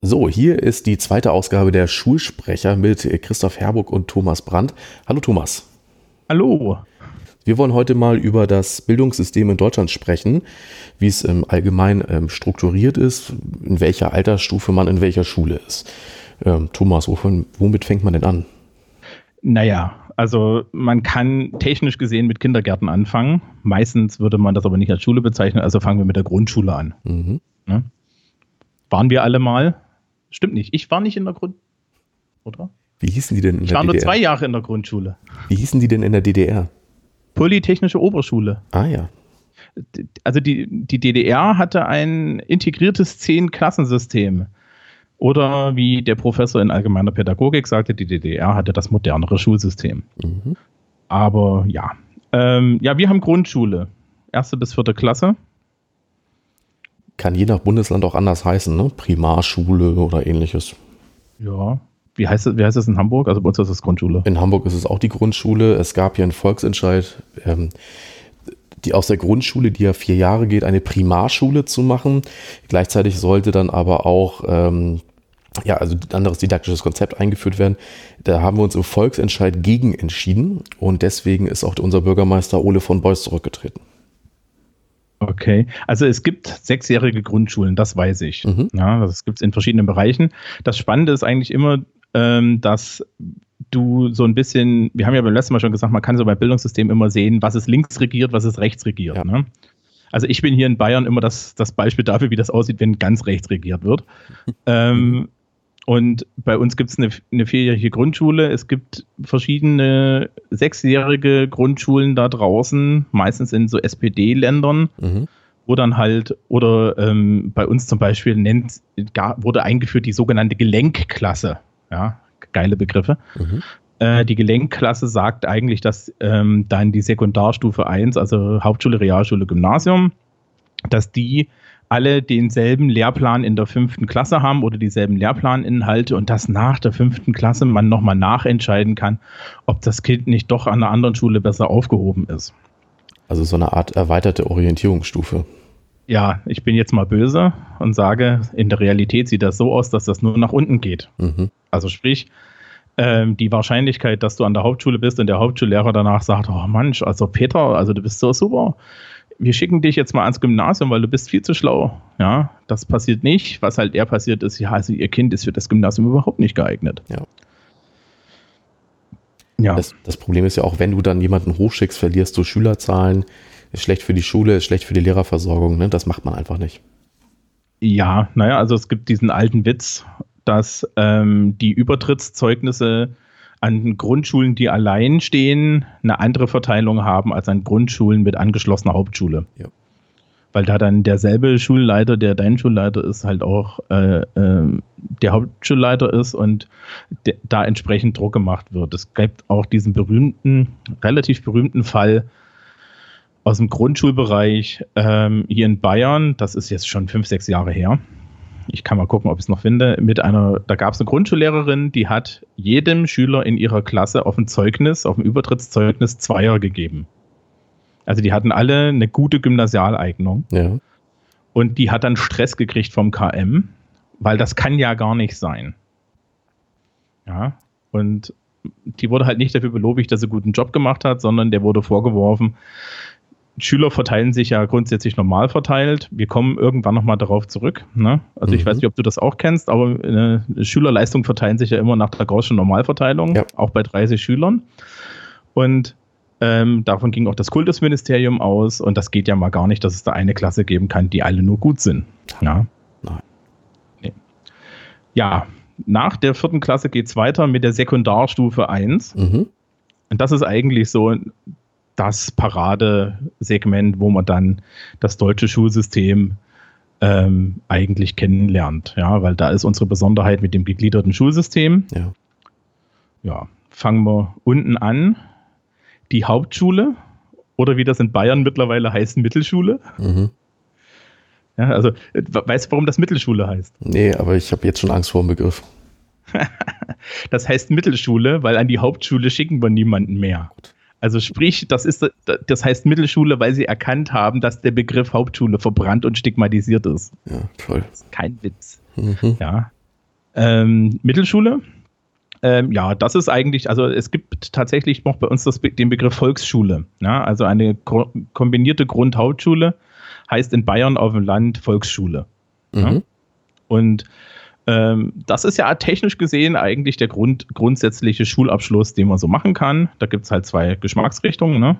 So, hier ist die zweite Ausgabe der Schulsprecher mit Christoph Herburg und Thomas Brandt. Hallo Thomas. Hallo. Wir wollen heute mal über das Bildungssystem in Deutschland sprechen, wie es ähm, allgemein ähm, strukturiert ist, in welcher Altersstufe man in welcher Schule ist. Ähm, Thomas, wovon, womit fängt man denn an? Naja, also man kann technisch gesehen mit Kindergärten anfangen. Meistens würde man das aber nicht als Schule bezeichnen, also fangen wir mit der Grundschule an. Mhm. Ne? Waren wir alle mal? Stimmt nicht. Ich war nicht in der Grund. Oder? Wie hießen die denn in ich der DDR? Ich war nur zwei Jahre in der Grundschule. Wie hießen die denn in der DDR? Polytechnische Oberschule. Ah ja. Also die, die DDR hatte ein integriertes Zehn-Klassensystem. Oder wie der Professor in allgemeiner Pädagogik sagte, die DDR hatte das modernere Schulsystem. Mhm. Aber ja. Ähm, ja, wir haben Grundschule. Erste bis vierte Klasse kann je nach Bundesland auch anders heißen, ne? Primarschule oder ähnliches. Ja. Wie heißt, es, wie heißt es in Hamburg? Also bei uns ist es Grundschule. In Hamburg ist es auch die Grundschule. Es gab hier einen Volksentscheid, ähm, die aus der Grundschule, die ja vier Jahre geht, eine Primarschule zu machen. Gleichzeitig sollte dann aber auch ähm, ja, also ein anderes didaktisches Konzept eingeführt werden. Da haben wir uns im Volksentscheid gegen entschieden und deswegen ist auch unser Bürgermeister Ole von Beuys zurückgetreten. Okay, also es gibt sechsjährige Grundschulen, das weiß ich. Mhm. Ja, das gibt es in verschiedenen Bereichen. Das Spannende ist eigentlich immer, ähm, dass du so ein bisschen, wir haben ja beim letzten Mal schon gesagt, man kann so beim Bildungssystem immer sehen, was ist links regiert, was ist rechts regiert. Ja. Ne? Also ich bin hier in Bayern immer das, das Beispiel dafür, wie das aussieht, wenn ganz rechts regiert wird. ähm, und bei uns gibt es eine, eine vierjährige Grundschule. Es gibt verschiedene sechsjährige Grundschulen da draußen, meistens in so SPD-Ländern, mhm. wo dann halt, oder ähm, bei uns zum Beispiel nennt, wurde eingeführt die sogenannte Gelenkklasse. Ja, geile Begriffe. Mhm. Äh, die Gelenkklasse sagt eigentlich, dass ähm, dann die Sekundarstufe 1, also Hauptschule, Realschule, Gymnasium, dass die alle denselben Lehrplan in der fünften Klasse haben oder dieselben Lehrplaninhalte und dass nach der fünften Klasse man nochmal nachentscheiden kann, ob das Kind nicht doch an einer anderen Schule besser aufgehoben ist. Also so eine Art erweiterte Orientierungsstufe. Ja, ich bin jetzt mal böse und sage, in der Realität sieht das so aus, dass das nur nach unten geht. Mhm. Also sprich, ähm, die Wahrscheinlichkeit, dass du an der Hauptschule bist und der Hauptschullehrer danach sagt, oh Mensch, also Peter, also du bist so super, wir schicken dich jetzt mal ans Gymnasium, weil du bist viel zu schlau. Ja, das passiert nicht. Was halt eher passiert ist, ja, also ihr Kind ist für das Gymnasium überhaupt nicht geeignet. Ja. Ja. Das, das Problem ist ja auch, wenn du dann jemanden hochschickst, verlierst du Schülerzahlen, ist schlecht für die Schule, ist schlecht für die Lehrerversorgung. Ne? Das macht man einfach nicht. Ja, naja, also es gibt diesen alten Witz, dass ähm, die Übertrittszeugnisse an Grundschulen, die allein stehen, eine andere Verteilung haben als an Grundschulen mit angeschlossener Hauptschule. Ja. Weil da dann derselbe Schulleiter, der dein Schulleiter ist, halt auch äh, äh, der Hauptschulleiter ist und de, da entsprechend Druck gemacht wird. Es gibt auch diesen berühmten, relativ berühmten Fall aus dem Grundschulbereich ähm, hier in Bayern. Das ist jetzt schon fünf, sechs Jahre her ich kann mal gucken, ob ich es noch finde, mit einer, da gab es eine Grundschullehrerin, die hat jedem Schüler in ihrer Klasse auf dem Zeugnis, auf dem Übertrittszeugnis Zweier gegeben. Also die hatten alle eine gute Gymnasialeignung. Ja. Und die hat dann Stress gekriegt vom KM, weil das kann ja gar nicht sein. Ja. Und die wurde halt nicht dafür belobigt, dass sie einen guten Job gemacht hat, sondern der wurde vorgeworfen, Schüler verteilen sich ja grundsätzlich normal verteilt. Wir kommen irgendwann nochmal darauf zurück. Ne? Also mhm. ich weiß nicht, ob du das auch kennst, aber eine Schülerleistung verteilen sich ja immer nach der Gaußschen Normalverteilung, ja. auch bei 30 Schülern. Und ähm, davon ging auch das Kultusministerium aus und das geht ja mal gar nicht, dass es da eine Klasse geben kann, die alle nur gut sind. Ja, Nein. Nee. ja nach der vierten Klasse geht es weiter mit der Sekundarstufe 1. Mhm. Und das ist eigentlich so das Paradesegment, wo man dann das deutsche Schulsystem ähm, eigentlich kennenlernt. Ja, weil da ist unsere Besonderheit mit dem gegliederten Schulsystem. Ja. Ja, fangen wir unten an. Die Hauptschule oder wie das in Bayern mittlerweile heißt, Mittelschule. Mhm. Ja, also, weißt du, warum das Mittelschule heißt? Nee, aber ich habe jetzt schon Angst vor dem Begriff. Das heißt Mittelschule, weil an die Hauptschule schicken wir niemanden mehr. Also sprich, das ist das heißt Mittelschule, weil sie erkannt haben, dass der Begriff Hauptschule verbrannt und stigmatisiert ist. Ja, toll. Ist kein Witz. Mhm. Ja. Ähm, Mittelschule. Ähm, ja, das ist eigentlich, also es gibt tatsächlich noch bei uns das, den Begriff Volksschule. Ja, also eine kombinierte Grund-Hauptschule heißt in Bayern auf dem Land Volksschule. Mhm. Ja? Und ähm, das ist ja technisch gesehen eigentlich der Grund, grundsätzliche Schulabschluss, den man so machen kann. Da gibt es halt zwei Geschmacksrichtungen, ne?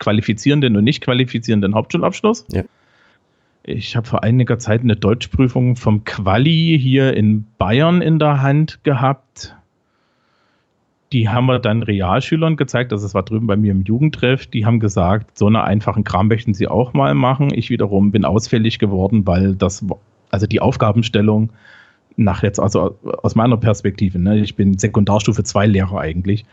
qualifizierenden und nicht qualifizierenden Hauptschulabschluss. Ja. Ich habe vor einiger Zeit eine Deutschprüfung vom Quali hier in Bayern in der Hand gehabt. Die haben wir dann Realschülern gezeigt, also es war drüben bei mir im Jugendtreff. Die haben gesagt, so einen einfachen Kram möchten sie auch mal machen. Ich wiederum bin ausfällig geworden, weil das, also die Aufgabenstellung nach jetzt, also aus meiner Perspektive, ne, ich bin Sekundarstufe 2 Lehrer eigentlich,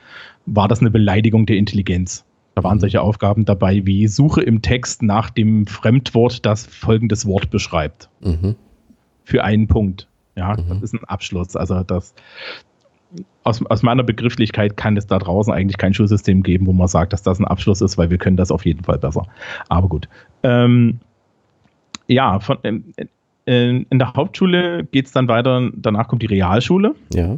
war das eine Beleidigung der Intelligenz. Da waren mhm. solche Aufgaben dabei wie Suche im Text nach dem Fremdwort, das folgendes Wort beschreibt. Mhm. Für einen Punkt. Ja, mhm. das ist ein Abschluss. Also das aus, aus meiner Begrifflichkeit kann es da draußen eigentlich kein Schulsystem geben, wo man sagt, dass das ein Abschluss ist, weil wir können das auf jeden Fall besser. Aber gut. Ähm, ja, von, ähm, in, in der Hauptschule geht es dann weiter, danach kommt die Realschule. Ja.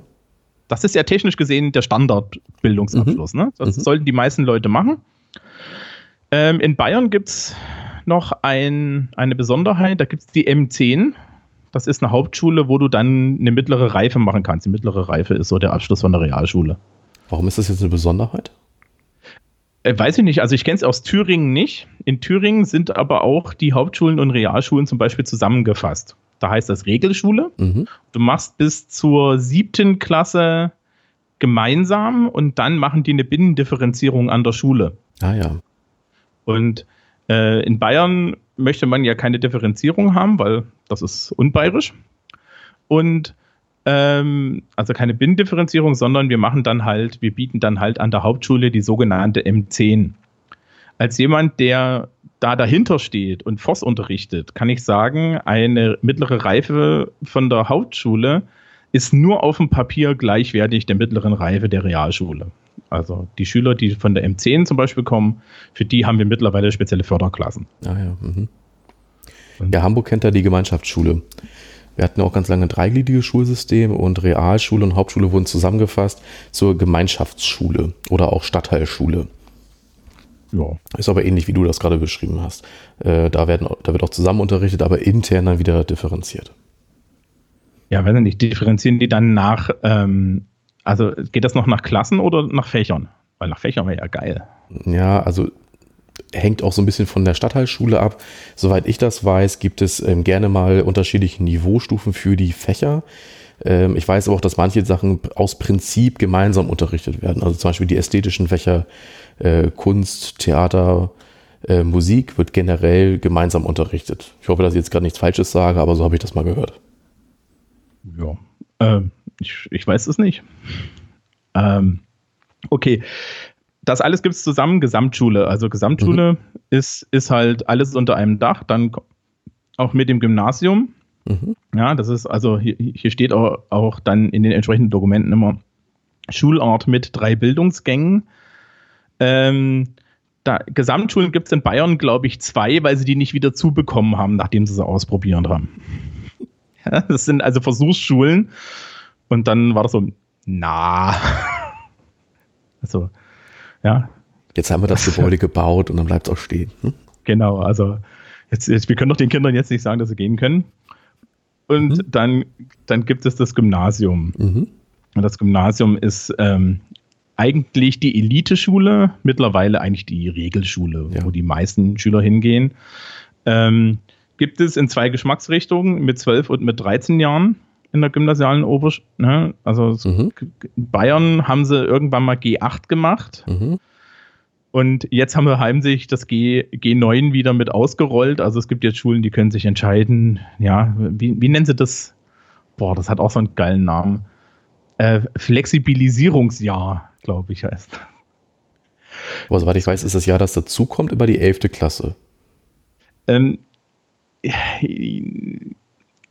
Das ist ja technisch gesehen der Standardbildungsabschluss. Mhm. Ne? Das mhm. sollten die meisten Leute machen. Ähm, in Bayern gibt es noch ein, eine Besonderheit, da gibt es die M10. Das ist eine Hauptschule, wo du dann eine mittlere Reife machen kannst. Die mittlere Reife ist so der Abschluss von der Realschule. Warum ist das jetzt eine Besonderheit? Äh, weiß ich nicht, also ich kenne es aus Thüringen nicht. In Thüringen sind aber auch die Hauptschulen und Realschulen zum Beispiel zusammengefasst. Da heißt das Regelschule. Mhm. Du machst bis zur siebten Klasse gemeinsam und dann machen die eine Binnendifferenzierung an der Schule. Ah ja. Und äh, in Bayern möchte man ja keine Differenzierung haben, weil das ist unbayerisch. Und ähm, also keine Binnendifferenzierung, sondern wir machen dann halt, wir bieten dann halt an der Hauptschule die sogenannte M10. Als jemand, der da dahinter steht und Voss unterrichtet, kann ich sagen, eine mittlere Reife von der Hauptschule ist nur auf dem Papier gleichwertig der mittleren Reife der Realschule. Also die Schüler, die von der M10 zum Beispiel kommen, für die haben wir mittlerweile spezielle Förderklassen. Ah ja, mhm. ja Hamburg kennt ja die Gemeinschaftsschule. Wir hatten auch ganz lange ein dreigliediges Schulsystem und Realschule und Hauptschule wurden zusammengefasst zur Gemeinschaftsschule oder auch Stadtteilschule. Ja. Ist aber ähnlich, wie du das gerade beschrieben hast. Äh, da, werden, da wird auch zusammen unterrichtet, aber intern dann wieder differenziert. Ja, wenn nicht, differenzieren die dann nach, ähm, also geht das noch nach Klassen oder nach Fächern? Weil nach Fächern wäre ja geil. Ja, also hängt auch so ein bisschen von der Stadtteilschule ab. Soweit ich das weiß, gibt es ähm, gerne mal unterschiedliche Niveaustufen für die Fächer. Ähm, ich weiß aber auch, dass manche Sachen aus Prinzip gemeinsam unterrichtet werden. Also zum Beispiel die ästhetischen Fächer äh, Kunst, Theater, äh, Musik wird generell gemeinsam unterrichtet. Ich hoffe, dass ich jetzt gerade nichts Falsches sage, aber so habe ich das mal gehört. Ja, äh, ich, ich weiß es nicht. Ähm, okay, das alles gibt es zusammen, Gesamtschule. Also Gesamtschule mhm. ist, ist halt alles unter einem Dach, dann auch mit dem Gymnasium. Mhm. Ja, das ist, also hier, hier steht auch, auch dann in den entsprechenden Dokumenten immer Schulart mit drei Bildungsgängen. Ähm, da, Gesamtschulen gibt es in Bayern, glaube ich, zwei, weil sie die nicht wieder zubekommen haben, nachdem sie sie ausprobiert haben. Ja, das sind also Versuchsschulen. Und dann war das so, na. Also, ja. Jetzt haben wir das Gebäude gebaut und dann bleibt es auch stehen. Hm? Genau, also jetzt, jetzt, wir können doch den Kindern jetzt nicht sagen, dass sie gehen können. Und mhm. dann, dann gibt es das Gymnasium. Mhm. Und das Gymnasium ist ähm, eigentlich die Eliteschule, mittlerweile eigentlich die Regelschule, ja. wo die meisten Schüler hingehen. Ähm, gibt es in zwei Geschmacksrichtungen mit 12 und mit 13 Jahren in der gymnasialen Oberschule. Ne? Also mhm. in Bayern haben sie irgendwann mal G8 gemacht. Mhm. Und jetzt haben wir heimlich das G, G9 wieder mit ausgerollt. Also es gibt jetzt Schulen, die können sich entscheiden, ja, wie, wie nennen sie das? Boah, das hat auch so einen geilen Namen. Äh, Flexibilisierungsjahr, glaube ich, heißt. Aber soweit ich weiß, ist das Jahr, das dazukommt, über die 11. Klasse. Ähm,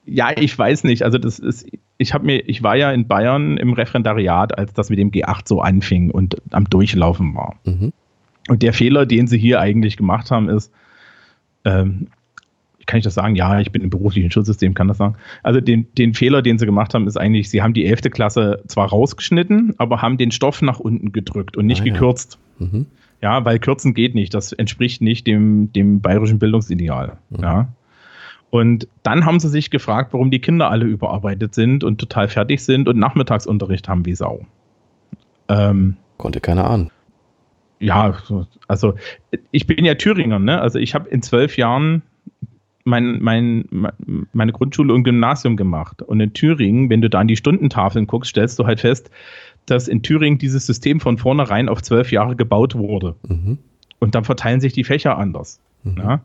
ja, ich weiß nicht. Also das ist, ich habe mir, ich war ja in Bayern im Referendariat, als das mit dem G8 so anfing und am Durchlaufen war. Mhm. Und der Fehler, den sie hier eigentlich gemacht haben, ist, ähm, kann ich das sagen? Ja, ich bin im beruflichen Schutzsystem, kann das sagen. Also den, den Fehler, den sie gemacht haben, ist eigentlich, sie haben die 11. Klasse zwar rausgeschnitten, aber haben den Stoff nach unten gedrückt und nicht ah, gekürzt. Ja. Mhm. ja. weil kürzen geht nicht. Das entspricht nicht dem, dem bayerischen Bildungsideal. Mhm. Ja. Und dann haben sie sich gefragt, warum die Kinder alle überarbeitet sind und total fertig sind und Nachmittagsunterricht haben wie Sau. Ähm, Konnte keiner ahnen. Ja, also ich bin ja Thüringer, ne? Also ich habe in zwölf Jahren mein, mein, meine Grundschule und Gymnasium gemacht. Und in Thüringen, wenn du da an die Stundentafeln guckst, stellst du halt fest, dass in Thüringen dieses System von vornherein auf zwölf Jahre gebaut wurde. Mhm. Und dann verteilen sich die Fächer anders. Mhm. Ja?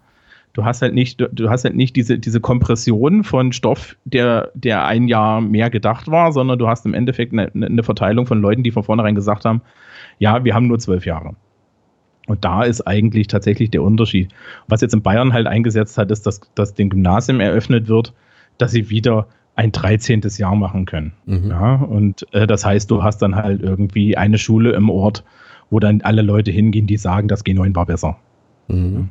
Du hast halt nicht, du hast halt nicht diese, diese Kompression von Stoff, der, der ein Jahr mehr gedacht war, sondern du hast im Endeffekt eine, eine Verteilung von Leuten, die von vornherein gesagt haben, ja, wir haben nur zwölf Jahre. Und da ist eigentlich tatsächlich der Unterschied. Was jetzt in Bayern halt eingesetzt hat, ist, dass, dass dem Gymnasium eröffnet wird, dass sie wieder ein 13. Jahr machen können. Mhm. Ja, und äh, das heißt, du hast dann halt irgendwie eine Schule im Ort, wo dann alle Leute hingehen, die sagen, das G9 war besser. Mhm.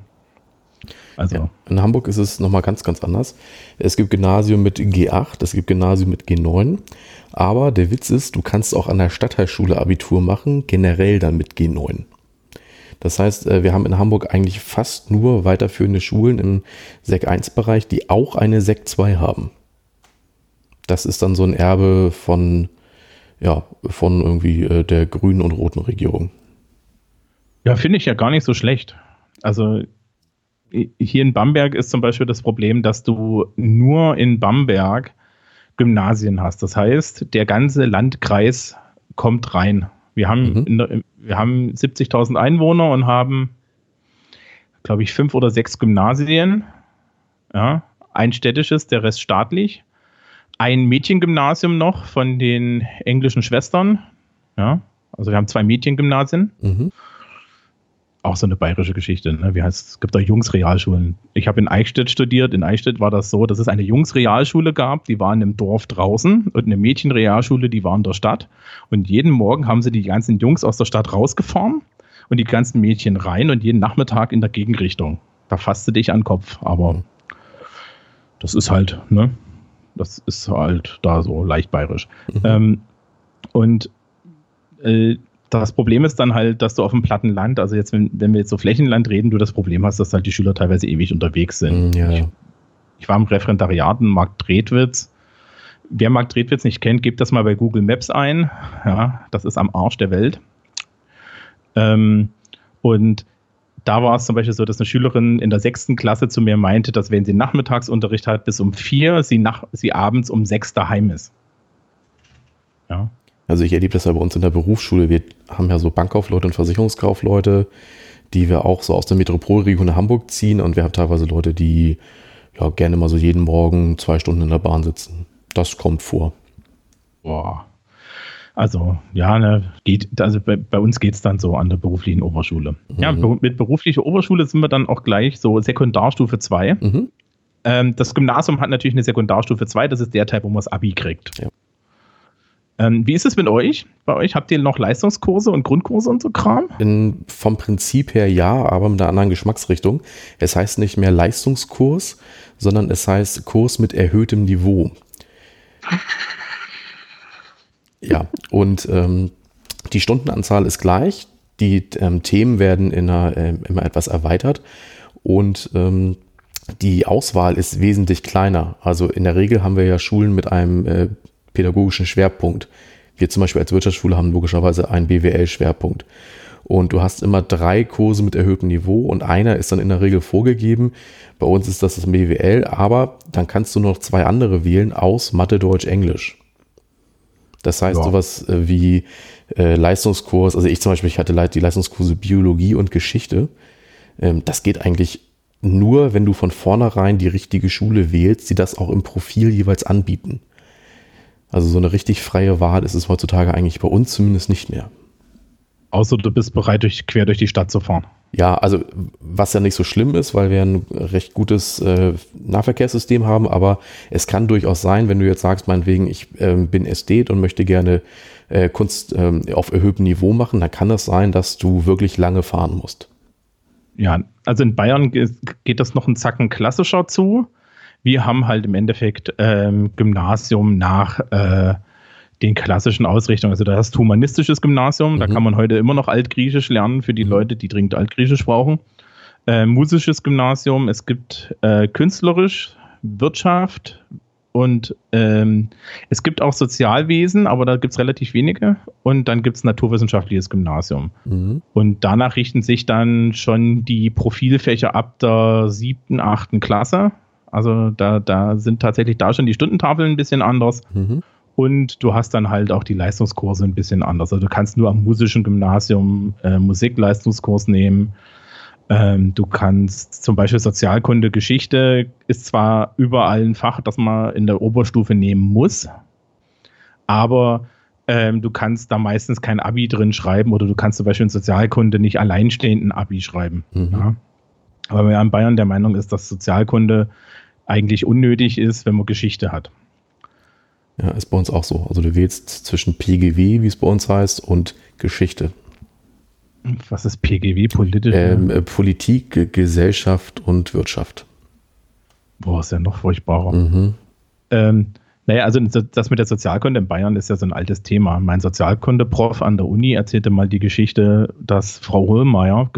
Also. Ja, in Hamburg ist es nochmal ganz, ganz anders. Es gibt Gymnasium mit G8, es gibt Gymnasium mit G9. Aber der Witz ist, du kannst auch an der Stadtteilschule Abitur machen, generell dann mit G9. Das heißt, äh, wir haben in Hamburg eigentlich fast nur weiterführende Schulen im Sek 1 Bereich, die auch eine Sek 2 haben. Das ist dann so ein Erbe von, ja, von irgendwie äh, der grünen und roten Regierung. Ja, finde ich ja gar nicht so schlecht. Also hier in Bamberg ist zum Beispiel das Problem, dass du nur in Bamberg Gymnasien hast. Das heißt, der ganze Landkreis kommt rein. Wir haben, mhm. wir haben 70.000 Einwohner und haben, glaube ich, fünf oder sechs Gymnasien. Ja, ein städtisches, der Rest staatlich. Ein Mädchengymnasium noch von den englischen Schwestern. Ja, also wir haben zwei Mädchengymnasien. Mhm auch so eine bayerische Geschichte. Ne? Wie heißt es? gibt da Jungsrealschulen. Ich habe in Eichstätt studiert. In Eichstätt war das so, dass es eine Jungsrealschule gab, die waren im Dorf draußen und eine Mädchenrealschule, die war in der Stadt. Und jeden Morgen haben sie die ganzen Jungs aus der Stadt rausgefahren und die ganzen Mädchen rein und jeden Nachmittag in der Gegenrichtung. Da fasste dich an den Kopf. Aber das ist halt, ne? Das ist halt da so leicht bayerisch. Mhm. Ähm, und äh, das Problem ist dann halt, dass du auf dem platten Land, also jetzt, wenn, wenn wir jetzt so Flächenland reden, du das Problem hast, dass halt die Schüler teilweise ewig unterwegs sind. Mm, ja. ich, ich, war im Referendariat in Markt Dredwitz. Wer Markt Dredwitz nicht kennt, gebt das mal bei Google Maps ein. Ja, das ist am Arsch der Welt. Ähm, und da war es zum Beispiel so, dass eine Schülerin in der sechsten Klasse zu mir meinte, dass wenn sie Nachmittagsunterricht hat bis um vier, sie, nach, sie abends um sechs daheim ist. Ja. Also ich erlebe das ja bei uns in der Berufsschule. Wir haben ja so Bankkaufleute und Versicherungskaufleute, die wir auch so aus der Metropolregion nach Hamburg ziehen. Und wir haben teilweise Leute, die ja gerne mal so jeden Morgen zwei Stunden in der Bahn sitzen. Das kommt vor. Boah. Also, ja, ne, geht, also bei, bei uns geht es dann so an der beruflichen Oberschule. Mhm. Ja, mit beruflicher Oberschule sind wir dann auch gleich so Sekundarstufe 2. Mhm. Ähm, das Gymnasium hat natürlich eine Sekundarstufe 2, das ist der Teil, wo man das Abi kriegt. Ja. Ähm, wie ist es mit euch? Bei euch habt ihr noch Leistungskurse und Grundkurse und so Kram? In, vom Prinzip her ja, aber mit einer anderen Geschmacksrichtung. Es heißt nicht mehr Leistungskurs, sondern es heißt Kurs mit erhöhtem Niveau. Ja, und ähm, die Stundenanzahl ist gleich. Die ähm, Themen werden in einer, äh, immer etwas erweitert und ähm, die Auswahl ist wesentlich kleiner. Also in der Regel haben wir ja Schulen mit einem äh, pädagogischen Schwerpunkt. Wir zum Beispiel als Wirtschaftsschule haben logischerweise einen BWL-Schwerpunkt. Und du hast immer drei Kurse mit erhöhtem Niveau und einer ist dann in der Regel vorgegeben. Bei uns ist das das BWL, aber dann kannst du noch zwei andere wählen aus Mathe, Deutsch, Englisch. Das heißt, ja. sowas äh, wie äh, Leistungskurs, also ich zum Beispiel, ich hatte die Leistungskurse Biologie und Geschichte. Ähm, das geht eigentlich nur, wenn du von vornherein die richtige Schule wählst, die das auch im Profil jeweils anbieten. Also so eine richtig freie Wahl ist es heutzutage eigentlich bei uns zumindest nicht mehr. Außer du bist bereit, durch, quer durch die Stadt zu fahren. Ja, also was ja nicht so schlimm ist, weil wir ein recht gutes äh, Nahverkehrssystem haben, aber es kann durchaus sein, wenn du jetzt sagst, meinetwegen, ich ähm, bin Ästhet und möchte gerne äh, Kunst ähm, auf erhöhtem Niveau machen, dann kann es das sein, dass du wirklich lange fahren musst. Ja, also in Bayern geht das noch einen Zacken klassischer zu. Wir haben halt im Endeffekt ähm, Gymnasium nach äh, den klassischen Ausrichtungen. Also da hast humanistisches Gymnasium, mhm. da kann man heute immer noch Altgriechisch lernen für die mhm. Leute, die dringend Altgriechisch brauchen. Äh, musisches Gymnasium, es gibt äh, künstlerisch, Wirtschaft und ähm, es gibt auch Sozialwesen, aber da gibt es relativ wenige. Und dann gibt es naturwissenschaftliches Gymnasium. Mhm. Und danach richten sich dann schon die Profilfächer ab der siebten, achten Klasse. Also da, da sind tatsächlich da schon die Stundentafeln ein bisschen anders. Mhm. Und du hast dann halt auch die Leistungskurse ein bisschen anders. Also du kannst nur am musischen Gymnasium äh, Musikleistungskurs nehmen. Ähm, du kannst zum Beispiel Sozialkunde, Geschichte ist zwar überall ein Fach, das man in der Oberstufe nehmen muss, aber ähm, du kannst da meistens kein Abi drin schreiben oder du kannst zum Beispiel in Sozialkunde nicht alleinstehenden Abi schreiben. Mhm. Ja? Aber wer in Bayern der Meinung ist, dass Sozialkunde eigentlich unnötig ist, wenn man Geschichte hat. Ja, ist bei uns auch so. Also du wählst zwischen PGW, wie es bei uns heißt, und Geschichte. Was ist PGW? Politisch? Ähm, äh, Politik, Gesellschaft und Wirtschaft. Boah, ist ja noch furchtbarer. Mhm. Ähm, naja, also das mit der Sozialkunde in Bayern ist ja so ein altes Thema. Mein Sozialkunde-Prof an der Uni erzählte mal die Geschichte, dass Frau Hohlmeier,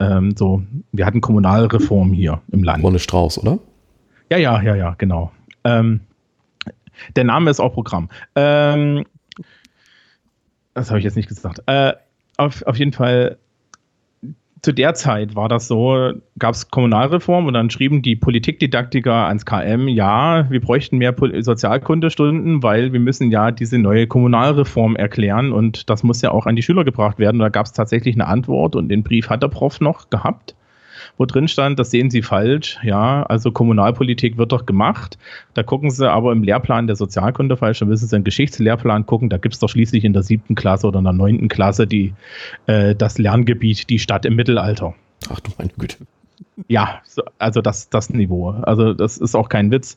ähm, so, wir hatten Kommunalreform hier im Land. Ronne Strauß, oder? Ja, ja, ja, ja, genau. Ähm, der Name ist auch Programm. Ähm, das habe ich jetzt nicht gesagt. Äh, auf, auf jeden Fall, zu der Zeit war das so, gab es Kommunalreform und dann schrieben die Politikdidaktiker ans KM, ja, wir bräuchten mehr Sozialkundestunden, weil wir müssen ja diese neue Kommunalreform erklären und das muss ja auch an die Schüler gebracht werden. Und da gab es tatsächlich eine Antwort und den Brief hat der Prof noch gehabt wo drin stand, das sehen Sie falsch. Ja, also Kommunalpolitik wird doch gemacht. Da gucken Sie aber im Lehrplan der Sozialkunde falsch. Da müssen Sie einen Geschichtslehrplan gucken. Da gibt es doch schließlich in der siebten Klasse oder in der neunten Klasse die, äh, das Lerngebiet, die Stadt im Mittelalter. Ach du meine Güte. Ja, also das, das Niveau. Also das ist auch kein Witz.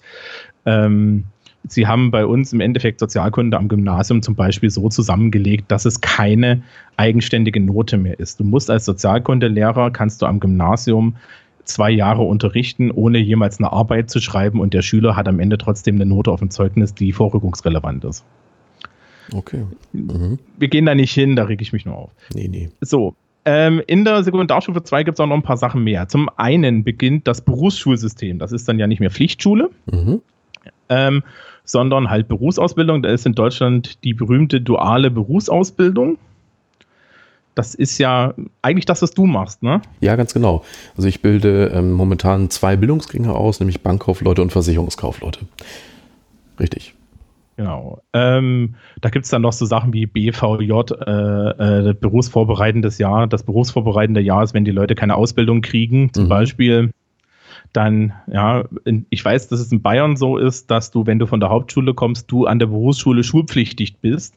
Ähm, Sie haben bei uns im Endeffekt Sozialkunde am Gymnasium zum Beispiel so zusammengelegt, dass es keine eigenständige Note mehr ist. Du musst als Sozialkundelehrer, kannst du am Gymnasium zwei Jahre unterrichten, ohne jemals eine Arbeit zu schreiben und der Schüler hat am Ende trotzdem eine Note auf dem Zeugnis, die vorrückungsrelevant ist. Okay. Mhm. Wir gehen da nicht hin, da reg ich mich nur auf. Nee, nee. So, ähm, in der Sekundarstufe 2 gibt es auch noch ein paar Sachen mehr. Zum einen beginnt das Berufsschulsystem. Das ist dann ja nicht mehr Pflichtschule, mhm. Ähm, sondern halt Berufsausbildung. Da ist in Deutschland die berühmte duale Berufsausbildung. Das ist ja eigentlich das, was du machst, ne? Ja, ganz genau. Also ich bilde ähm, momentan zwei Bildungsgänge aus, nämlich Bankkaufleute und Versicherungskaufleute. Richtig. Genau. Ähm, da gibt es dann noch so Sachen wie BVJ, äh, äh, berufsvorbereitendes Jahr. Das berufsvorbereitende Jahr ist, wenn die Leute keine Ausbildung kriegen, zum mhm. Beispiel dann, ja, ich weiß, dass es in Bayern so ist, dass du, wenn du von der Hauptschule kommst, du an der Berufsschule schulpflichtig bist.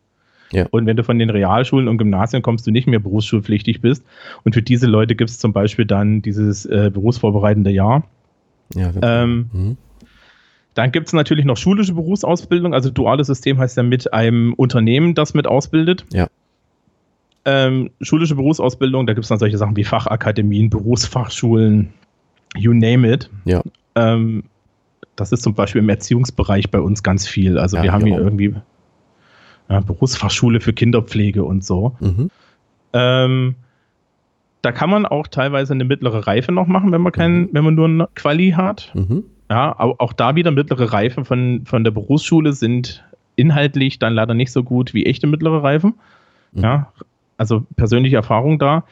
Ja. Und wenn du von den Realschulen und Gymnasien kommst, du nicht mehr berufsschulpflichtig bist. Und für diese Leute gibt es zum Beispiel dann dieses äh, berufsvorbereitende Jahr. Ja, ähm, mhm. Dann gibt es natürlich noch schulische Berufsausbildung. Also duales System heißt ja mit einem Unternehmen, das mit ausbildet. Ja. Ähm, schulische Berufsausbildung, da gibt es dann solche Sachen wie Fachakademien, Berufsfachschulen, you name it. Ja. Ähm, das ist zum Beispiel im Erziehungsbereich bei uns ganz viel. Also ja, wir haben hier auch. irgendwie ja, Berufsfachschule für Kinderpflege und so. Mhm. Ähm, da kann man auch teilweise eine mittlere Reife noch machen, wenn man kein, mhm. wenn man nur eine Quali hat. Mhm. Ja, auch, auch da wieder mittlere Reife von, von der Berufsschule sind inhaltlich dann leider nicht so gut wie echte mittlere Reifen. Mhm. Ja, also persönliche Erfahrung da.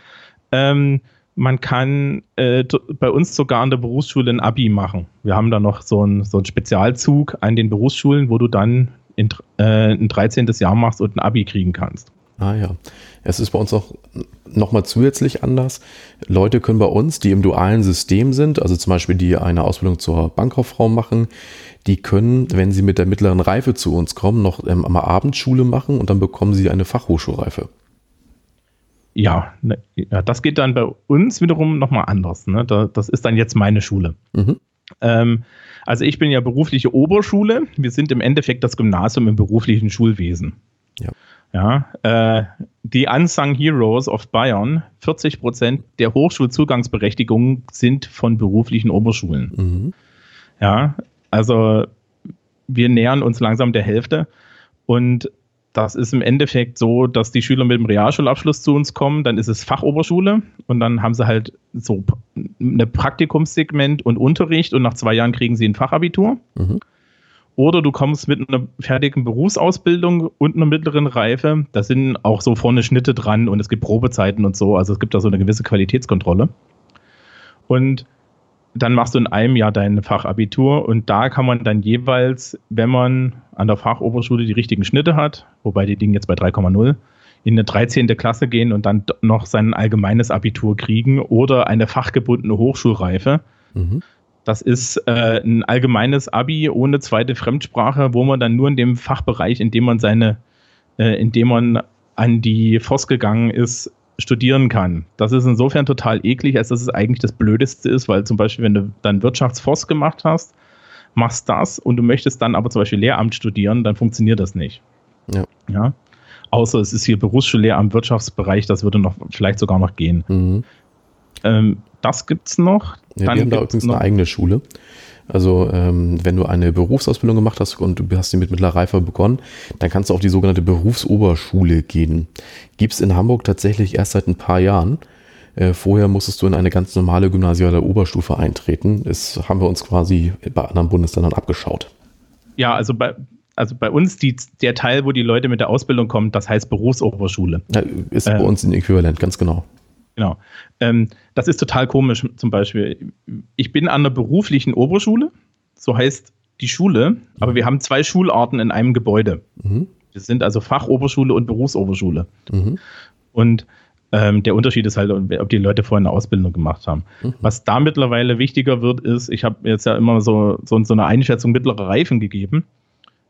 Ähm, man kann äh, bei uns sogar an der Berufsschule ein Abi machen. Wir haben da noch so einen so Spezialzug an den Berufsschulen, wo du dann in, äh, ein 13. Jahr machst und ein Abi kriegen kannst. Ah ja, es ist bei uns auch nochmal zusätzlich anders. Leute können bei uns, die im dualen System sind, also zum Beispiel die eine Ausbildung zur Bankkauffrau machen, die können, wenn sie mit der mittleren Reife zu uns kommen, noch ähm, mal Abendschule machen und dann bekommen sie eine Fachhochschulreife. Ja, ne, ja, das geht dann bei uns wiederum nochmal anders. Ne? Da, das ist dann jetzt meine Schule. Mhm. Ähm, also ich bin ja berufliche Oberschule. Wir sind im Endeffekt das Gymnasium im beruflichen Schulwesen. Ja. Ja, äh, die Unsung Heroes of Bayern, 40 Prozent der Hochschulzugangsberechtigungen sind von beruflichen Oberschulen. Mhm. Ja, also wir nähern uns langsam der Hälfte und das ist im Endeffekt so, dass die Schüler mit dem Realschulabschluss zu uns kommen, dann ist es Fachoberschule und dann haben sie halt so eine Praktikumssegment und Unterricht und nach zwei Jahren kriegen sie ein Fachabitur. Mhm. Oder du kommst mit einer fertigen Berufsausbildung und einer mittleren Reife. Da sind auch so vorne Schnitte dran und es gibt Probezeiten und so. Also es gibt da so eine gewisse Qualitätskontrolle. Und dann machst du in einem Jahr dein Fachabitur und da kann man dann jeweils, wenn man an der Fachoberschule die richtigen Schnitte hat, wobei die liegen jetzt bei 3,0, in eine 13. Klasse gehen und dann noch sein allgemeines Abitur kriegen oder eine fachgebundene Hochschulreife. Mhm. Das ist äh, ein allgemeines Abi ohne zweite Fremdsprache, wo man dann nur in dem Fachbereich, in dem man seine, äh, in dem man an die FOS gegangen ist, studieren kann. Das ist insofern total eklig, als dass es eigentlich das Blödeste ist, weil zum Beispiel, wenn du dann Wirtschaftsfos gemacht hast, machst das und du möchtest dann aber zum Beispiel Lehramt studieren, dann funktioniert das nicht. Ja. ja? Außer es ist hier Berufsschullehramt, Wirtschaftsbereich, das würde noch vielleicht sogar noch gehen. Mhm. Ähm, das gibt es noch. Ja, Dann wir haben da übrigens noch eine eigene Schule. Also ähm, wenn du eine Berufsausbildung gemacht hast und du hast sie mit mittlerer Reife begonnen, dann kannst du auf die sogenannte Berufsoberschule gehen. Gibt es in Hamburg tatsächlich erst seit ein paar Jahren. Äh, vorher musstest du in eine ganz normale gymnasiale Oberstufe eintreten. Das haben wir uns quasi bei anderen Bundesländern abgeschaut. Ja, also bei, also bei uns die, der Teil, wo die Leute mit der Ausbildung kommen, das heißt Berufsoberschule. Ja, ist äh, bei uns ein Äquivalent, ganz genau. Genau. Ähm, das ist total komisch zum Beispiel. Ich bin an der beruflichen Oberschule, so heißt die Schule, aber wir haben zwei Schularten in einem Gebäude. Mhm. Wir sind also Fachoberschule und Berufsoberschule. Mhm. Und ähm, der Unterschied ist halt, ob die Leute vorher eine Ausbildung gemacht haben. Mhm. Was da mittlerweile wichtiger wird, ist, ich habe jetzt ja immer so, so, so eine Einschätzung mittlerer Reifen gegeben.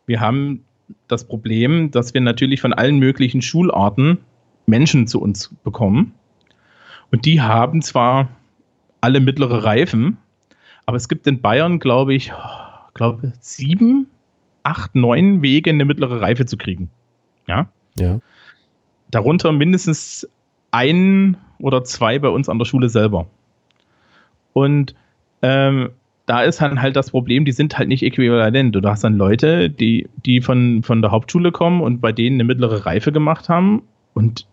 Wir haben das Problem, dass wir natürlich von allen möglichen Schularten Menschen zu uns bekommen. Und die haben zwar alle mittlere Reifen, aber es gibt in Bayern, glaube ich, glaube sieben, acht, neun Wege, eine mittlere Reife zu kriegen. Ja. Ja. Darunter mindestens ein oder zwei bei uns an der Schule selber. Und ähm, da ist dann halt das Problem, die sind halt nicht äquivalent. Du hast dann Leute, die, die von, von der Hauptschule kommen und bei denen eine mittlere Reife gemacht haben und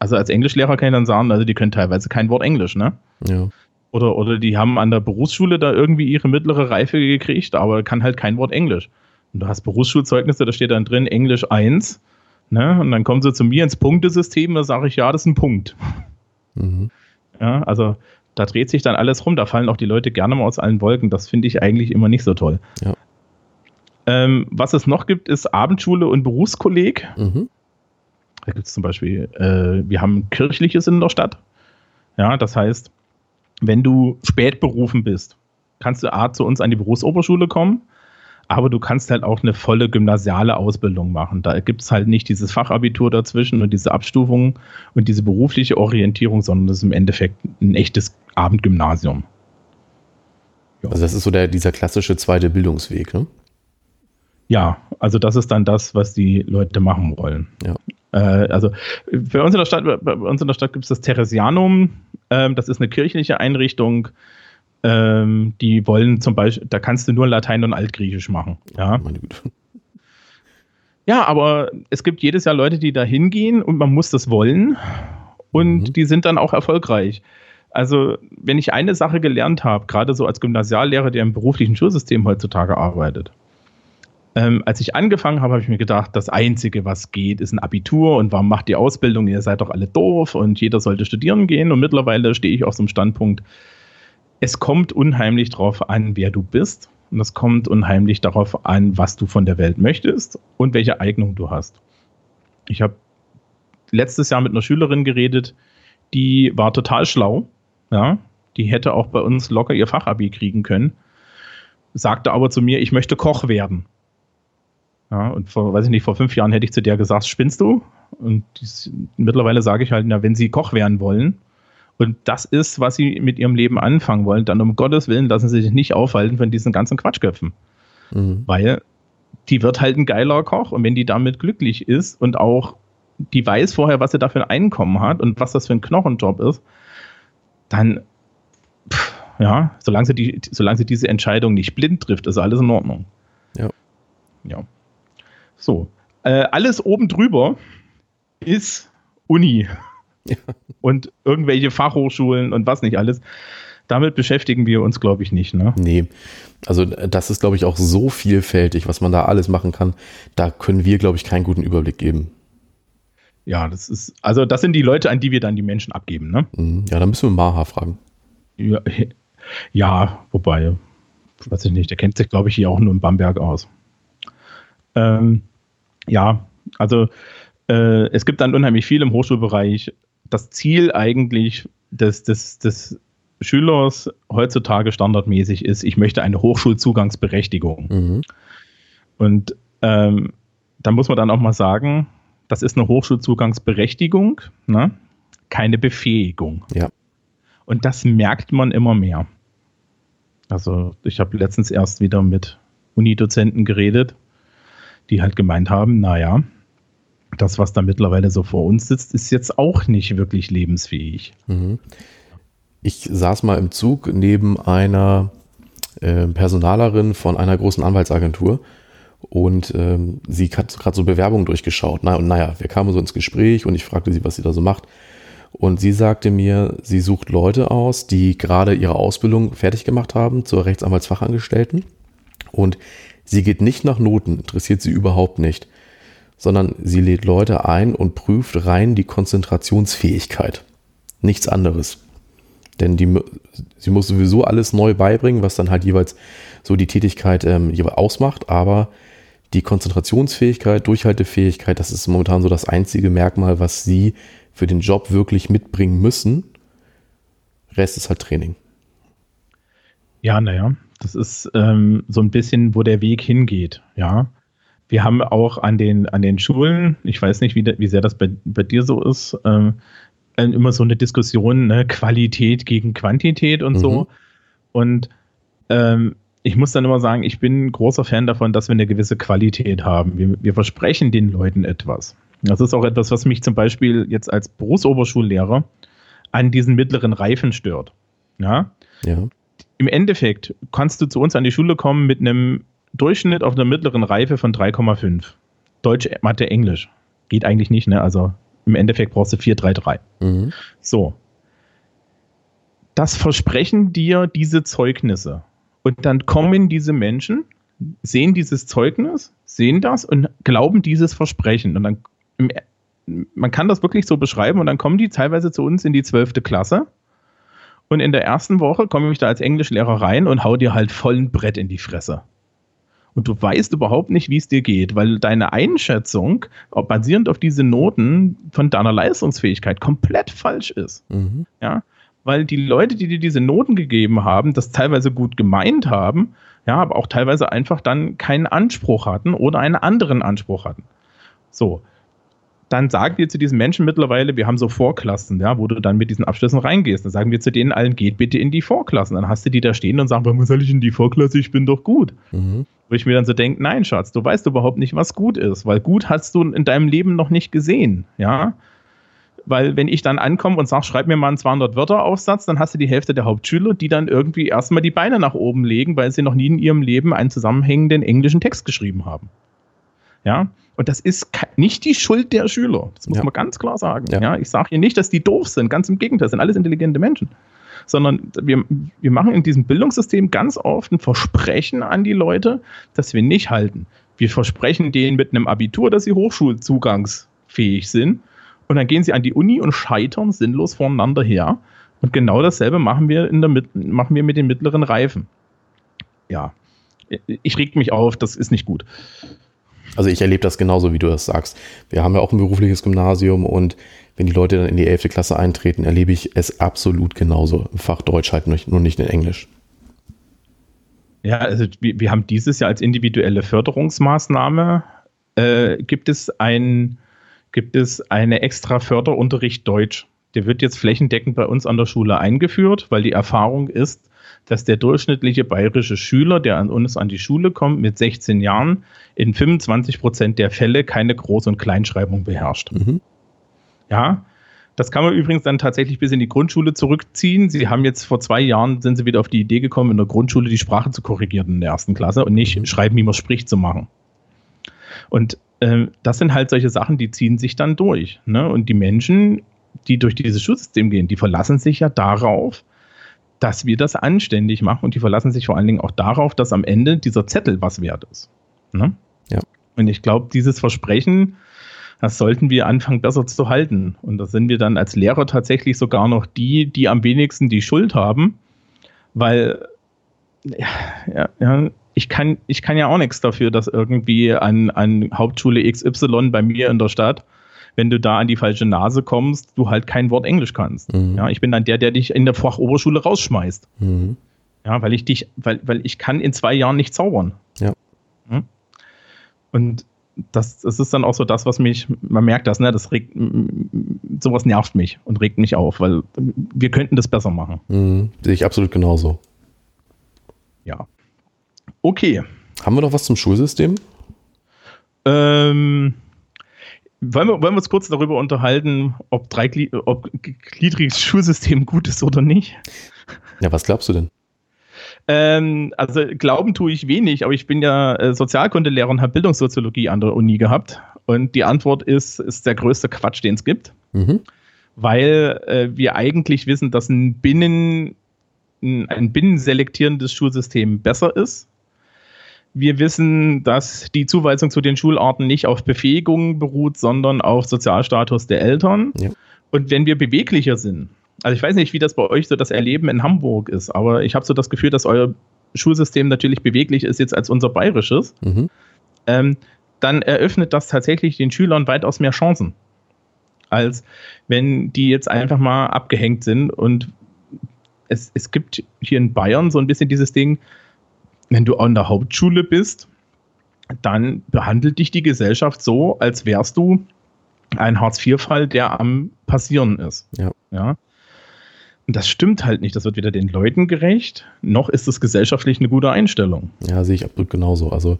also als Englischlehrer kann ich dann sagen, also die können teilweise kein Wort Englisch, ne? Ja. Oder, oder die haben an der Berufsschule da irgendwie ihre mittlere Reife gekriegt, aber kann halt kein Wort Englisch. Und du hast Berufsschulzeugnisse, da steht dann drin Englisch 1, ne? Und dann kommen sie zu mir ins Punktesystem, da sage ich, ja, das ist ein Punkt. Mhm. Ja, also da dreht sich dann alles rum, da fallen auch die Leute gerne mal aus allen Wolken. Das finde ich eigentlich immer nicht so toll. Ja. Ähm, was es noch gibt, ist Abendschule und Berufskolleg. Mhm. Da gibt es zum Beispiel, äh, wir haben Kirchliches in der Stadt. Ja, das heißt, wenn du spät berufen bist, kannst du A zu uns an die Berufsoberschule kommen, aber du kannst halt auch eine volle gymnasiale Ausbildung machen. Da gibt es halt nicht dieses Fachabitur dazwischen und diese Abstufung und diese berufliche Orientierung, sondern das ist im Endeffekt ein echtes Abendgymnasium. Ja. Also das ist so der, dieser klassische zweite Bildungsweg, ne? Ja, also das ist dann das, was die Leute machen wollen. Ja. Äh, also bei uns in der Stadt, bei uns in der Stadt gibt es das Theresianum. Ähm, das ist eine kirchliche Einrichtung. Ähm, die wollen zum Beispiel, da kannst du nur Latein und Altgriechisch machen. Ja. Meine Güte. Ja, aber es gibt jedes Jahr Leute, die da hingehen und man muss das wollen und mhm. die sind dann auch erfolgreich. Also, wenn ich eine Sache gelernt habe, gerade so als Gymnasiallehrer, der im beruflichen Schulsystem heutzutage arbeitet, ähm, als ich angefangen habe, habe ich mir gedacht, das Einzige, was geht, ist ein Abitur und warum macht die Ausbildung? Ihr seid doch alle doof und jeder sollte studieren gehen. Und mittlerweile stehe ich auf so einem Standpunkt, es kommt unheimlich darauf an, wer du bist. Und es kommt unheimlich darauf an, was du von der Welt möchtest und welche Eignung du hast. Ich habe letztes Jahr mit einer Schülerin geredet, die war total schlau. Ja, die hätte auch bei uns locker ihr Fachabi kriegen können. Sagte aber zu mir, ich möchte Koch werden. Ja, und vor, weiß ich nicht, vor fünf Jahren hätte ich zu der gesagt, spinnst du? Und dies, mittlerweile sage ich halt, na, wenn sie Koch werden wollen und das ist, was sie mit ihrem Leben anfangen wollen, dann um Gottes Willen lassen sie sich nicht aufhalten von diesen ganzen Quatschköpfen. Mhm. Weil die wird halt ein geiler Koch und wenn die damit glücklich ist und auch die weiß vorher, was sie da für ein Einkommen hat und was das für ein Knochenjob ist, dann, pff, ja, solange sie, die, solange sie diese Entscheidung nicht blind trifft, ist alles in Ordnung. Ja. Ja. So. Äh, alles oben drüber ist Uni. Ja. Und irgendwelche Fachhochschulen und was nicht alles. Damit beschäftigen wir uns, glaube ich, nicht. Ne? Nee. Also, das ist, glaube ich, auch so vielfältig, was man da alles machen kann. Da können wir, glaube ich, keinen guten Überblick geben. Ja, das ist, also das sind die Leute, an die wir dann die Menschen abgeben, ne? Mhm. Ja, da müssen wir Maha fragen. Ja, ja, wobei, weiß ich nicht, der kennt sich, glaube ich, hier auch nur in Bamberg aus. Ähm, ja, also äh, es gibt dann unheimlich viel im Hochschulbereich. Das Ziel eigentlich des, des, des Schülers heutzutage standardmäßig ist, ich möchte eine Hochschulzugangsberechtigung. Mhm. Und ähm, da muss man dann auch mal sagen, das ist eine Hochschulzugangsberechtigung, ne? keine Befähigung. Ja. Und das merkt man immer mehr. Also ich habe letztens erst wieder mit Unidozenten geredet, die halt gemeint haben, naja, das, was da mittlerweile so vor uns sitzt, ist jetzt auch nicht wirklich lebensfähig. Mhm. Ich saß mal im Zug neben einer äh, Personalerin von einer großen Anwaltsagentur und ähm, sie hat gerade so Bewerbungen durchgeschaut. Na, und naja, wir kamen so ins Gespräch und ich fragte sie, was sie da so macht. Und sie sagte mir, sie sucht Leute aus, die gerade ihre Ausbildung fertig gemacht haben zur Rechtsanwaltsfachangestellten. Und sie geht nicht nach Noten, interessiert sie überhaupt nicht, sondern sie lädt Leute ein und prüft rein die Konzentrationsfähigkeit. Nichts anderes. Denn die, sie muss sowieso alles neu beibringen, was dann halt jeweils so die Tätigkeit ähm, ausmacht, aber die Konzentrationsfähigkeit, Durchhaltefähigkeit, das ist momentan so das einzige Merkmal, was sie für den Job wirklich mitbringen müssen. Rest ist halt Training. Ja, naja, das ist ähm, so ein bisschen, wo der Weg hingeht, ja. Wir haben auch an den, an den Schulen, ich weiß nicht, wie, wie sehr das bei, bei dir so ist, ähm, immer so eine Diskussion, ne, Qualität gegen Quantität und mhm. so. Und ähm, ich muss dann immer sagen, ich bin ein großer Fan davon, dass wir eine gewisse Qualität haben. Wir, wir, versprechen den Leuten etwas. Das ist auch etwas, was mich zum Beispiel jetzt als Berufsoberschullehrer an diesen mittleren Reifen stört. Ja? ja. Im Endeffekt kannst du zu uns an die Schule kommen mit einem Durchschnitt auf einer mittleren Reife von 3,5. Deutsch, Mathe, Englisch. Geht eigentlich nicht, ne? Also im Endeffekt brauchst du 4,33. Mhm. So. Das versprechen dir diese Zeugnisse. Und dann kommen diese Menschen, sehen dieses Zeugnis, sehen das und glauben dieses Versprechen. Und dann, man kann das wirklich so beschreiben und dann kommen die teilweise zu uns in die zwölfte Klasse. Und in der ersten Woche komme ich da als Englischlehrer rein und hau dir halt vollen Brett in die Fresse. Und du weißt überhaupt nicht, wie es dir geht, weil deine Einschätzung, basierend auf diese Noten von deiner Leistungsfähigkeit, komplett falsch ist. Mhm. Ja, weil die Leute, die dir diese Noten gegeben haben, das teilweise gut gemeint haben, ja, aber auch teilweise einfach dann keinen Anspruch hatten oder einen anderen Anspruch hatten. So. Dann sagen wir zu diesen Menschen mittlerweile, wir haben so Vorklassen, ja, wo du dann mit diesen Abschlüssen reingehst. Dann sagen wir zu denen allen, geht bitte in die Vorklassen. Dann hast du die da stehen und sagen, warum soll ich in die Vorklasse? Ich bin doch gut. Mhm. Wo ich mir dann so denke, nein, Schatz, du weißt überhaupt nicht, was gut ist, weil gut hast du in deinem Leben noch nicht gesehen, ja. Weil wenn ich dann ankomme und sage, schreib mir mal einen 200-Wörter-Aufsatz, dann hast du die Hälfte der Hauptschüler, die dann irgendwie erstmal die Beine nach oben legen, weil sie noch nie in ihrem Leben einen zusammenhängenden englischen Text geschrieben haben. Ja, und das ist nicht die Schuld der Schüler. Das muss ja. man ganz klar sagen. Ja. ja ich sage hier nicht, dass die doof sind. Ganz im Gegenteil, das sind alles intelligente Menschen. Sondern wir, wir machen in diesem Bildungssystem ganz oft ein Versprechen an die Leute, das wir nicht halten. Wir versprechen denen mit einem Abitur, dass sie hochschulzugangsfähig sind. Und dann gehen sie an die Uni und scheitern sinnlos voneinander her. Und genau dasselbe machen wir, in der, machen wir mit den mittleren Reifen. Ja, ich reg mich auf, das ist nicht gut. Also ich erlebe das genauso, wie du das sagst. Wir haben ja auch ein berufliches Gymnasium und wenn die Leute dann in die 11. Klasse eintreten, erlebe ich es absolut genauso. Im Fach Deutsch halt nur nicht in Englisch. Ja, also wir, wir haben dieses Jahr als individuelle Förderungsmaßnahme, äh, gibt es ein gibt es eine extra Förderunterricht Deutsch. Der wird jetzt flächendeckend bei uns an der Schule eingeführt, weil die Erfahrung ist, dass der durchschnittliche bayerische Schüler, der an uns an die Schule kommt mit 16 Jahren, in 25 Prozent der Fälle keine Groß- und Kleinschreibung beherrscht. Mhm. Ja, das kann man übrigens dann tatsächlich bis in die Grundschule zurückziehen. Sie haben jetzt vor zwei Jahren sind sie wieder auf die Idee gekommen, in der Grundschule die Sprache zu korrigieren in der ersten Klasse und nicht mhm. schreiben, wie man spricht, zu machen. Und äh, das sind halt solche Sachen, die ziehen sich dann durch. Ne? Und die Menschen, die durch dieses Schulsystem gehen, die verlassen sich ja darauf, dass wir das anständig machen und die verlassen sich vor allen Dingen auch darauf, dass am Ende dieser Zettel was wert ist. Ne? Ja. Und ich glaube, dieses Versprechen, das sollten wir anfangen besser zu halten. Und da sind wir dann als Lehrer tatsächlich sogar noch die, die am wenigsten die Schuld haben, weil ja, ja, ich, kann, ich kann ja auch nichts dafür, dass irgendwie an, an Hauptschule XY bei mir in der Stadt wenn du da an die falsche Nase kommst, du halt kein Wort Englisch kannst. Mhm. Ja, ich bin dann der, der dich in der Fachoberschule rausschmeißt. Mhm. Ja, weil ich dich, weil, weil ich kann in zwei Jahren nicht zaubern. Ja. Hm? Und das, das ist dann auch so das, was mich, man merkt das, ne, das regt, sowas nervt mich und regt mich auf, weil wir könnten das besser machen. Mhm. Sehe ich absolut genauso. Ja. Okay. Haben wir noch was zum Schulsystem? Ähm, wollen wir, wollen wir uns kurz darüber unterhalten, ob, drei, ob gliedriges Schulsystem gut ist oder nicht? Ja, was glaubst du denn? Ähm, also glauben tue ich wenig, aber ich bin ja äh, Sozialkundelehrer und habe Bildungssoziologie an der Uni gehabt. Und die Antwort ist, ist der größte Quatsch, den es gibt. Mhm. Weil äh, wir eigentlich wissen, dass ein Binnen, ein binnenselektierendes Schulsystem besser ist wir wissen, dass die Zuweisung zu den Schularten nicht auf Befähigung beruht, sondern auf Sozialstatus der Eltern. Ja. Und wenn wir beweglicher sind, also ich weiß nicht, wie das bei euch so das Erleben in Hamburg ist, aber ich habe so das Gefühl, dass euer Schulsystem natürlich beweglich ist jetzt als unser bayerisches, mhm. ähm, dann eröffnet das tatsächlich den Schülern weitaus mehr Chancen, als wenn die jetzt einfach mal abgehängt sind. Und es, es gibt hier in Bayern so ein bisschen dieses Ding, wenn du an der Hauptschule bist, dann behandelt dich die Gesellschaft so, als wärst du ein Hartz-IV-Fall, der am Passieren ist. Ja. ja. Und das stimmt halt nicht. Das wird weder den Leuten gerecht, noch ist es gesellschaftlich eine gute Einstellung. Ja, sehe ich absolut genauso. Also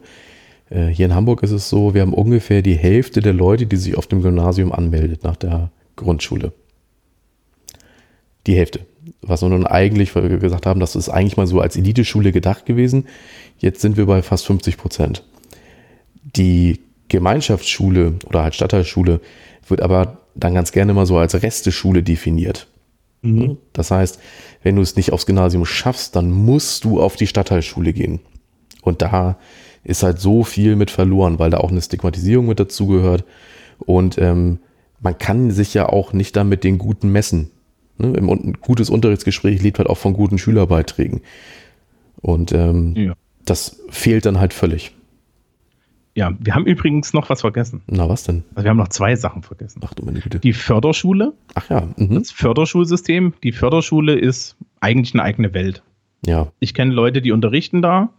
äh, hier in Hamburg ist es so, wir haben ungefähr die Hälfte der Leute, die sich auf dem Gymnasium anmeldet nach der Grundschule. Die Hälfte was wir nun eigentlich gesagt haben, das ist eigentlich mal so als Eliteschule gedacht gewesen. Jetzt sind wir bei fast 50 Prozent. Die Gemeinschaftsschule oder halt Stadtteilschule wird aber dann ganz gerne mal so als Resteschule definiert. Mhm. Das heißt, wenn du es nicht aufs Gymnasium schaffst, dann musst du auf die Stadtteilschule gehen. Und da ist halt so viel mit verloren, weil da auch eine Stigmatisierung mit dazugehört. Und ähm, man kann sich ja auch nicht damit den Guten messen. Ne? Ein gutes Unterrichtsgespräch lebt halt auch von guten Schülerbeiträgen. Und ähm, ja. das fehlt dann halt völlig. Ja, wir haben übrigens noch was vergessen. Na, was denn? Also wir haben noch zwei Sachen vergessen. Ach du meine Güte. Die Förderschule. Ach ja. Mhm. Das Förderschulsystem. Die Förderschule ist eigentlich eine eigene Welt. Ja. Ich kenne Leute, die unterrichten da.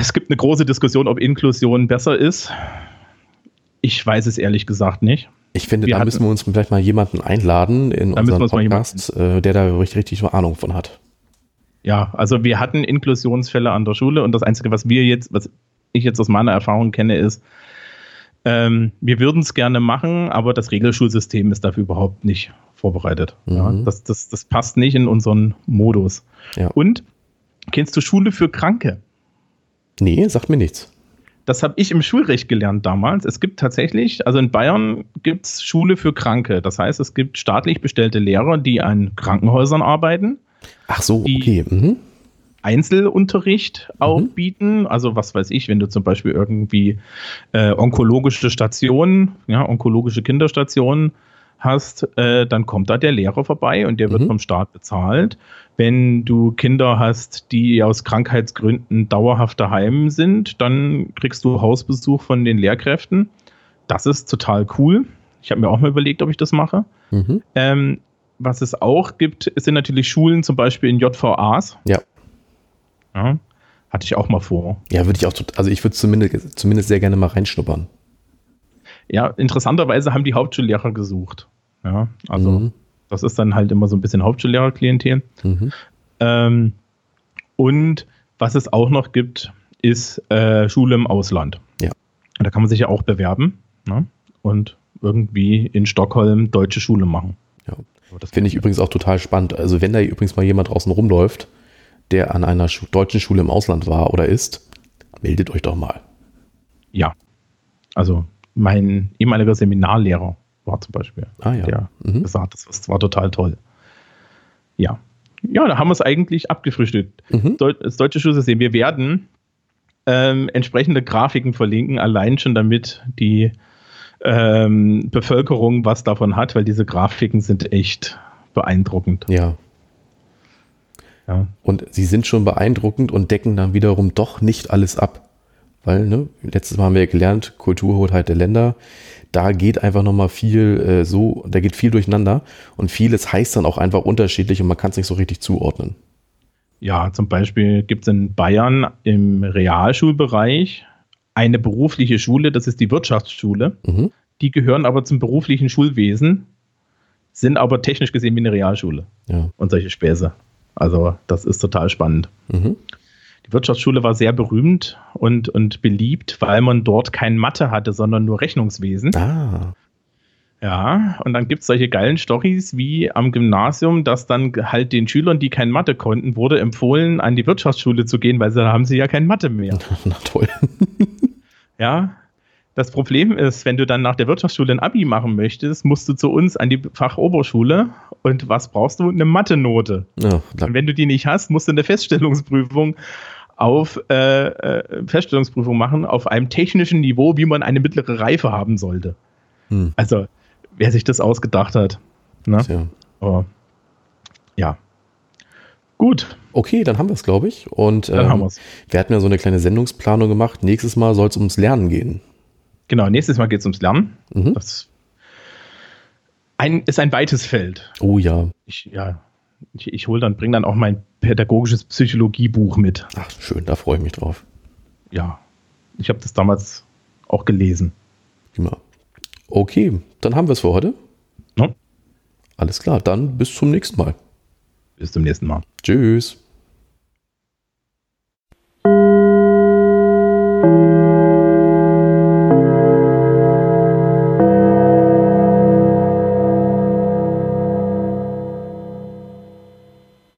Es gibt eine große Diskussion, ob Inklusion besser ist. Ich weiß es ehrlich gesagt nicht. Ich finde, wir da müssen wir uns vielleicht mal jemanden einladen in unseren Podcast, äh, der da richtig, richtig Ahnung von hat. Ja, also wir hatten Inklusionsfälle an der Schule und das Einzige, was wir jetzt, was ich jetzt aus meiner Erfahrung kenne, ist, ähm, wir würden es gerne machen, aber das Regelschulsystem ist dafür überhaupt nicht vorbereitet. Mhm. Ja, das, das, das passt nicht in unseren Modus. Ja. Und kennst du Schule für Kranke? Nee, sagt mir nichts. Das habe ich im Schulrecht gelernt damals. Es gibt tatsächlich, also in Bayern gibt es Schule für Kranke. Das heißt, es gibt staatlich bestellte Lehrer, die an Krankenhäusern arbeiten. Ach so, okay. Mhm. Einzelunterricht auch mhm. bieten. Also was weiß ich, wenn du zum Beispiel irgendwie äh, onkologische Stationen, ja, onkologische Kinderstationen hast, äh, dann kommt da der Lehrer vorbei und der wird mhm. vom Staat bezahlt. Wenn du Kinder hast, die aus Krankheitsgründen dauerhaft daheim sind, dann kriegst du Hausbesuch von den Lehrkräften. Das ist total cool. Ich habe mir auch mal überlegt, ob ich das mache. Mhm. Ähm, was es auch gibt, sind natürlich Schulen, zum Beispiel in JVAs. Ja. ja hatte ich auch mal vor. Ja, würde ich auch, also ich würde zumindest, zumindest sehr gerne mal reinschnuppern. ja, interessanterweise haben die Hauptschullehrer gesucht. Ja, also mhm. das ist dann halt immer so ein bisschen Hauptschullehrer-Klientel. Mhm. Ähm, und was es auch noch gibt, ist äh, Schule im Ausland. Ja. Da kann man sich ja auch bewerben ne? und irgendwie in Stockholm deutsche Schule machen. Ja. Das finde ich übrigens auch total spannend. Also wenn da übrigens mal jemand draußen rumläuft, der an einer deutschen Schule im Ausland war oder ist, meldet euch doch mal. Ja. Also mein ehemaliger Seminarlehrer war zum Beispiel. Ah, ja. Der mhm. gesagt, das, war total toll. Ja. Ja, da haben wir es eigentlich abgefrühstückt. Mhm. Das deutsche Schulsystem. Wir werden ähm, entsprechende Grafiken verlinken, allein schon damit die ähm, Bevölkerung was davon hat, weil diese Grafiken sind echt beeindruckend. Ja. ja. Und sie sind schon beeindruckend und decken dann wiederum doch nicht alles ab. Weil, ne, letztes Mal haben wir gelernt, Kulturhoheit der Länder, da geht einfach nochmal viel äh, so, da geht viel durcheinander und vieles heißt dann auch einfach unterschiedlich und man kann es nicht so richtig zuordnen. Ja, zum Beispiel gibt es in Bayern im Realschulbereich eine berufliche Schule, das ist die Wirtschaftsschule. Mhm. Die gehören aber zum beruflichen Schulwesen, sind aber technisch gesehen wie eine Realschule. Ja. Und solche Späße. Also, das ist total spannend. Mhm. Die Wirtschaftsschule war sehr berühmt und, und beliebt, weil man dort kein Mathe hatte, sondern nur Rechnungswesen. Ah. Ja, und dann gibt es solche geilen Stories wie am Gymnasium, dass dann halt den Schülern, die kein Mathe konnten, wurde empfohlen, an die Wirtschaftsschule zu gehen, weil da haben sie ja kein Mathe mehr. Na toll. ja, das Problem ist, wenn du dann nach der Wirtschaftsschule ein Abi machen möchtest, musst du zu uns an die Fachoberschule und was brauchst du? Eine Mathe-Note. Ja, und wenn du die nicht hast, musst du eine Feststellungsprüfung auf äh, äh, Feststellungsprüfung machen auf einem technischen Niveau, wie man eine mittlere Reife haben sollte. Hm. Also wer sich das ausgedacht hat. Ne? Ja. Aber, ja. Gut. Okay, dann haben wir es, glaube ich. Und ähm, haben wir's. wir hatten ja so eine kleine Sendungsplanung gemacht. Nächstes Mal soll es ums Lernen gehen. Genau, nächstes Mal geht es ums Lernen. Mhm. Das ein, ist ein weites Feld. Oh ja. Ich, ja, ich, ich hole dann, bringe dann auch mein pädagogisches Psychologiebuch mit. Ach, schön, da freue ich mich drauf. Ja, ich habe das damals auch gelesen. Immer. Okay, dann haben wir es für heute. Ja. Alles klar, dann bis zum nächsten Mal. Bis zum nächsten Mal. Tschüss.